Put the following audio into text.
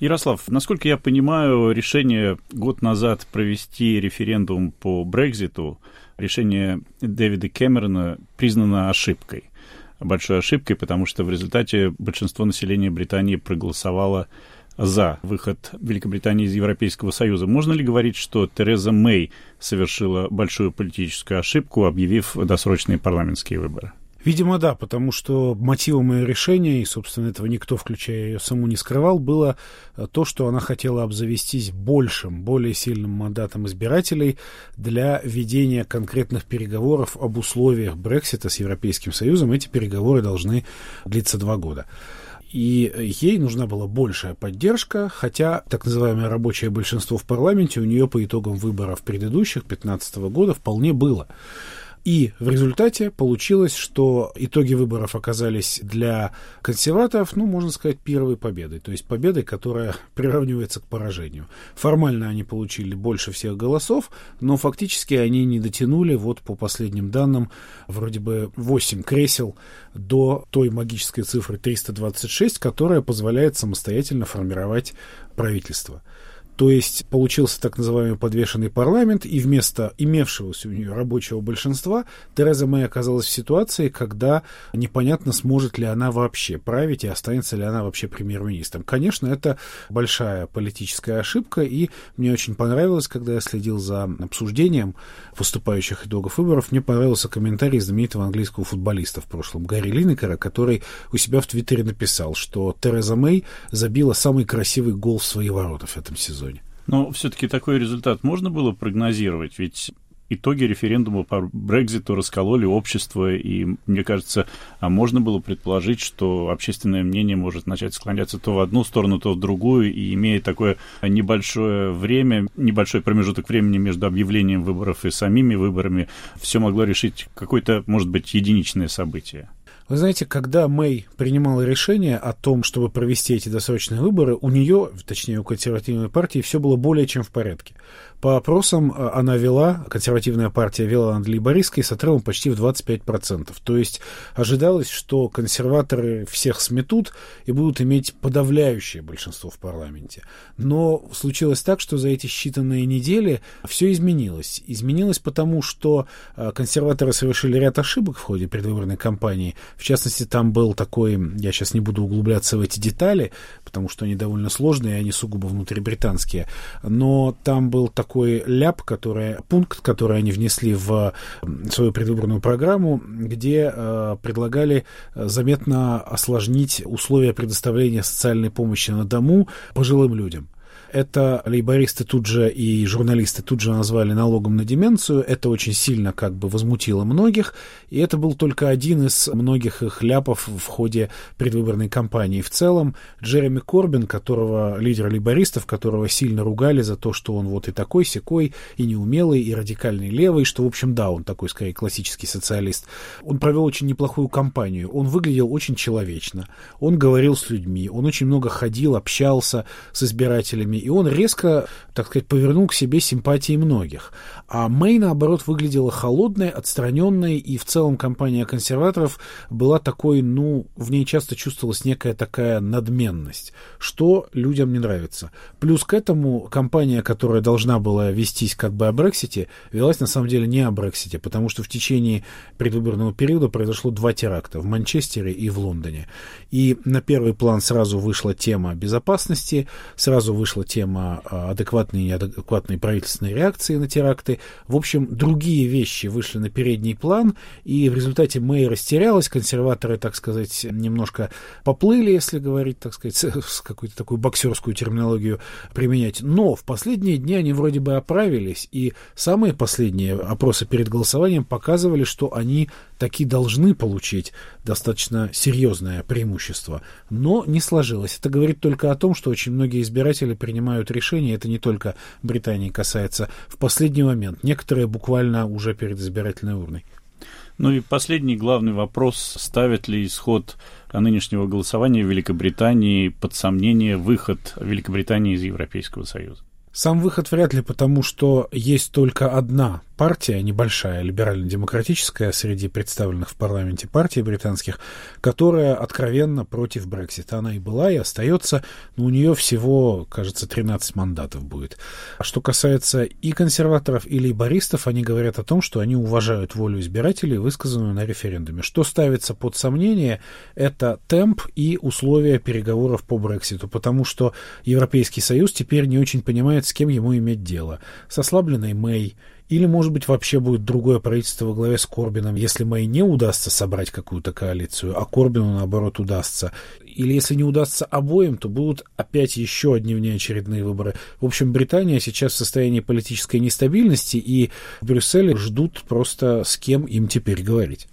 Ярослав, насколько я понимаю, решение год назад провести референдум по Брекзиту, решение Дэвида Кэмерона признано ошибкой. Большой ошибкой, потому что в результате большинство населения Британии проголосовало за выход Великобритании из Европейского Союза. Можно ли говорить, что Тереза Мэй совершила большую политическую ошибку, объявив досрочные парламентские выборы? Видимо, да, потому что мотивом ее решения, и, собственно, этого никто, включая ее саму, не скрывал, было э, то, что она хотела обзавестись большим, более сильным мандатом избирателей для ведения конкретных переговоров об условиях Брексита с Европейским Союзом. Эти переговоры должны длиться два года и ей нужна была большая поддержка, хотя так называемое рабочее большинство в парламенте у нее по итогам выборов предыдущих 2015 года вполне было. И в результате получилось, что итоги выборов оказались для консерваторов, ну, можно сказать, первой победой. То есть победой, которая приравнивается к поражению. Формально они получили больше всех голосов, но фактически они не дотянули, вот по последним данным, вроде бы 8 кресел до той магической цифры 326, которая позволяет самостоятельно формировать правительство. То есть получился так называемый подвешенный парламент, и вместо имевшегося у нее рабочего большинства Тереза Мэй оказалась в ситуации, когда непонятно, сможет ли она вообще править и останется ли она вообще премьер-министром. Конечно, это большая политическая ошибка, и мне очень понравилось, когда я следил за обсуждением поступающих итогов выборов, мне понравился комментарий знаменитого английского футболиста в прошлом Гарри Линнекера, который у себя в Твиттере написал, что Тереза Мэй забила самый красивый гол в свои ворота в этом сезоне. Но все-таки такой результат можно было прогнозировать, ведь итоги референдума по Брекзиту раскололи общество, и, мне кажется, а можно было предположить, что общественное мнение может начать склоняться то в одну сторону, то в другую, и имея такое небольшое время, небольшой промежуток времени между объявлением выборов и самими выборами, все могло решить какое-то, может быть, единичное событие. Вы знаете, когда Мэй принимала решение о том, чтобы провести эти досрочные выборы, у нее, точнее у консервативной партии, все было более чем в порядке. По опросам э, она вела, консервативная партия вела над лейбористской с отрывом почти в 25%. То есть ожидалось, что консерваторы всех сметут и будут иметь подавляющее большинство в парламенте. Но случилось так, что за эти считанные недели все изменилось. Изменилось потому, что э, консерваторы совершили ряд ошибок в ходе предвыборной кампании. В частности, там был такой, я сейчас не буду углубляться в эти детали, потому что они довольно сложные, они сугубо внутрибританские, но там был такой ляп, который, пункт, который они внесли в свою предвыборную программу, где э, предлагали э, заметно осложнить условия предоставления социальной помощи на дому пожилым людям. Это лейбористы тут же и журналисты тут же назвали налогом на деменцию. Это очень сильно как бы возмутило многих. И это был только один из многих их ляпов в ходе предвыборной кампании. В целом Джереми Корбин, которого лидер лейбористов, которого сильно ругали за то, что он вот и такой секой, и неумелый, и радикальный левый, что, в общем, да, он такой, скорее, классический социалист. Он провел очень неплохую кампанию. Он выглядел очень человечно. Он говорил с людьми. Он очень много ходил, общался с избирателями и он резко, так сказать, повернул к себе симпатии многих. А Мэй, наоборот, выглядела холодной, отстраненной, и в целом компания консерваторов была такой, ну, в ней часто чувствовалась некая такая надменность, что людям не нравится. Плюс к этому компания, которая должна была вестись как бы о Брексите, велась на самом деле не о Брексите, потому что в течение предвыборного периода произошло два теракта в Манчестере и в Лондоне. И на первый план сразу вышла тема безопасности, сразу вышла тема а, адекватной и неадекватной правительственной реакции на теракты. В общем, другие вещи вышли на передний план, и в результате Мэй растерялась, консерваторы, так сказать, немножко поплыли, если говорить, так сказать, с какой-то такой боксерскую терминологию применять. Но в последние дни они вроде бы оправились, и самые последние опросы перед голосованием показывали, что они таки должны получить достаточно серьезное преимущество. Но не сложилось. Это говорит только о том, что очень многие избиратели принимают решения, это не только Британии касается, в последний момент. Некоторые буквально уже перед избирательной урной. Ну и последний главный вопрос, ставит ли исход нынешнего голосования в Великобритании под сомнение выход Великобритании из Европейского Союза? Сам выход вряд ли, потому что есть только одна партия, небольшая, либерально-демократическая среди представленных в парламенте партий британских, которая откровенно против Брексита. Она и была, и остается, но у нее всего, кажется, 13 мандатов будет. А что касается и консерваторов, и лейбористов, они говорят о том, что они уважают волю избирателей, высказанную на референдуме. Что ставится под сомнение, это темп и условия переговоров по Брекситу, потому что Европейский Союз теперь не очень понимает, с кем ему иметь дело. С ослабленной Мэй, или, может быть, вообще будет другое правительство во главе с Корбином, если Мэй не удастся собрать какую-то коалицию, а Корбину, наоборот, удастся. Или если не удастся обоим, то будут опять еще одни внеочередные выборы. В общем, Британия сейчас в состоянии политической нестабильности, и в Брюсселе ждут просто с кем им теперь говорить.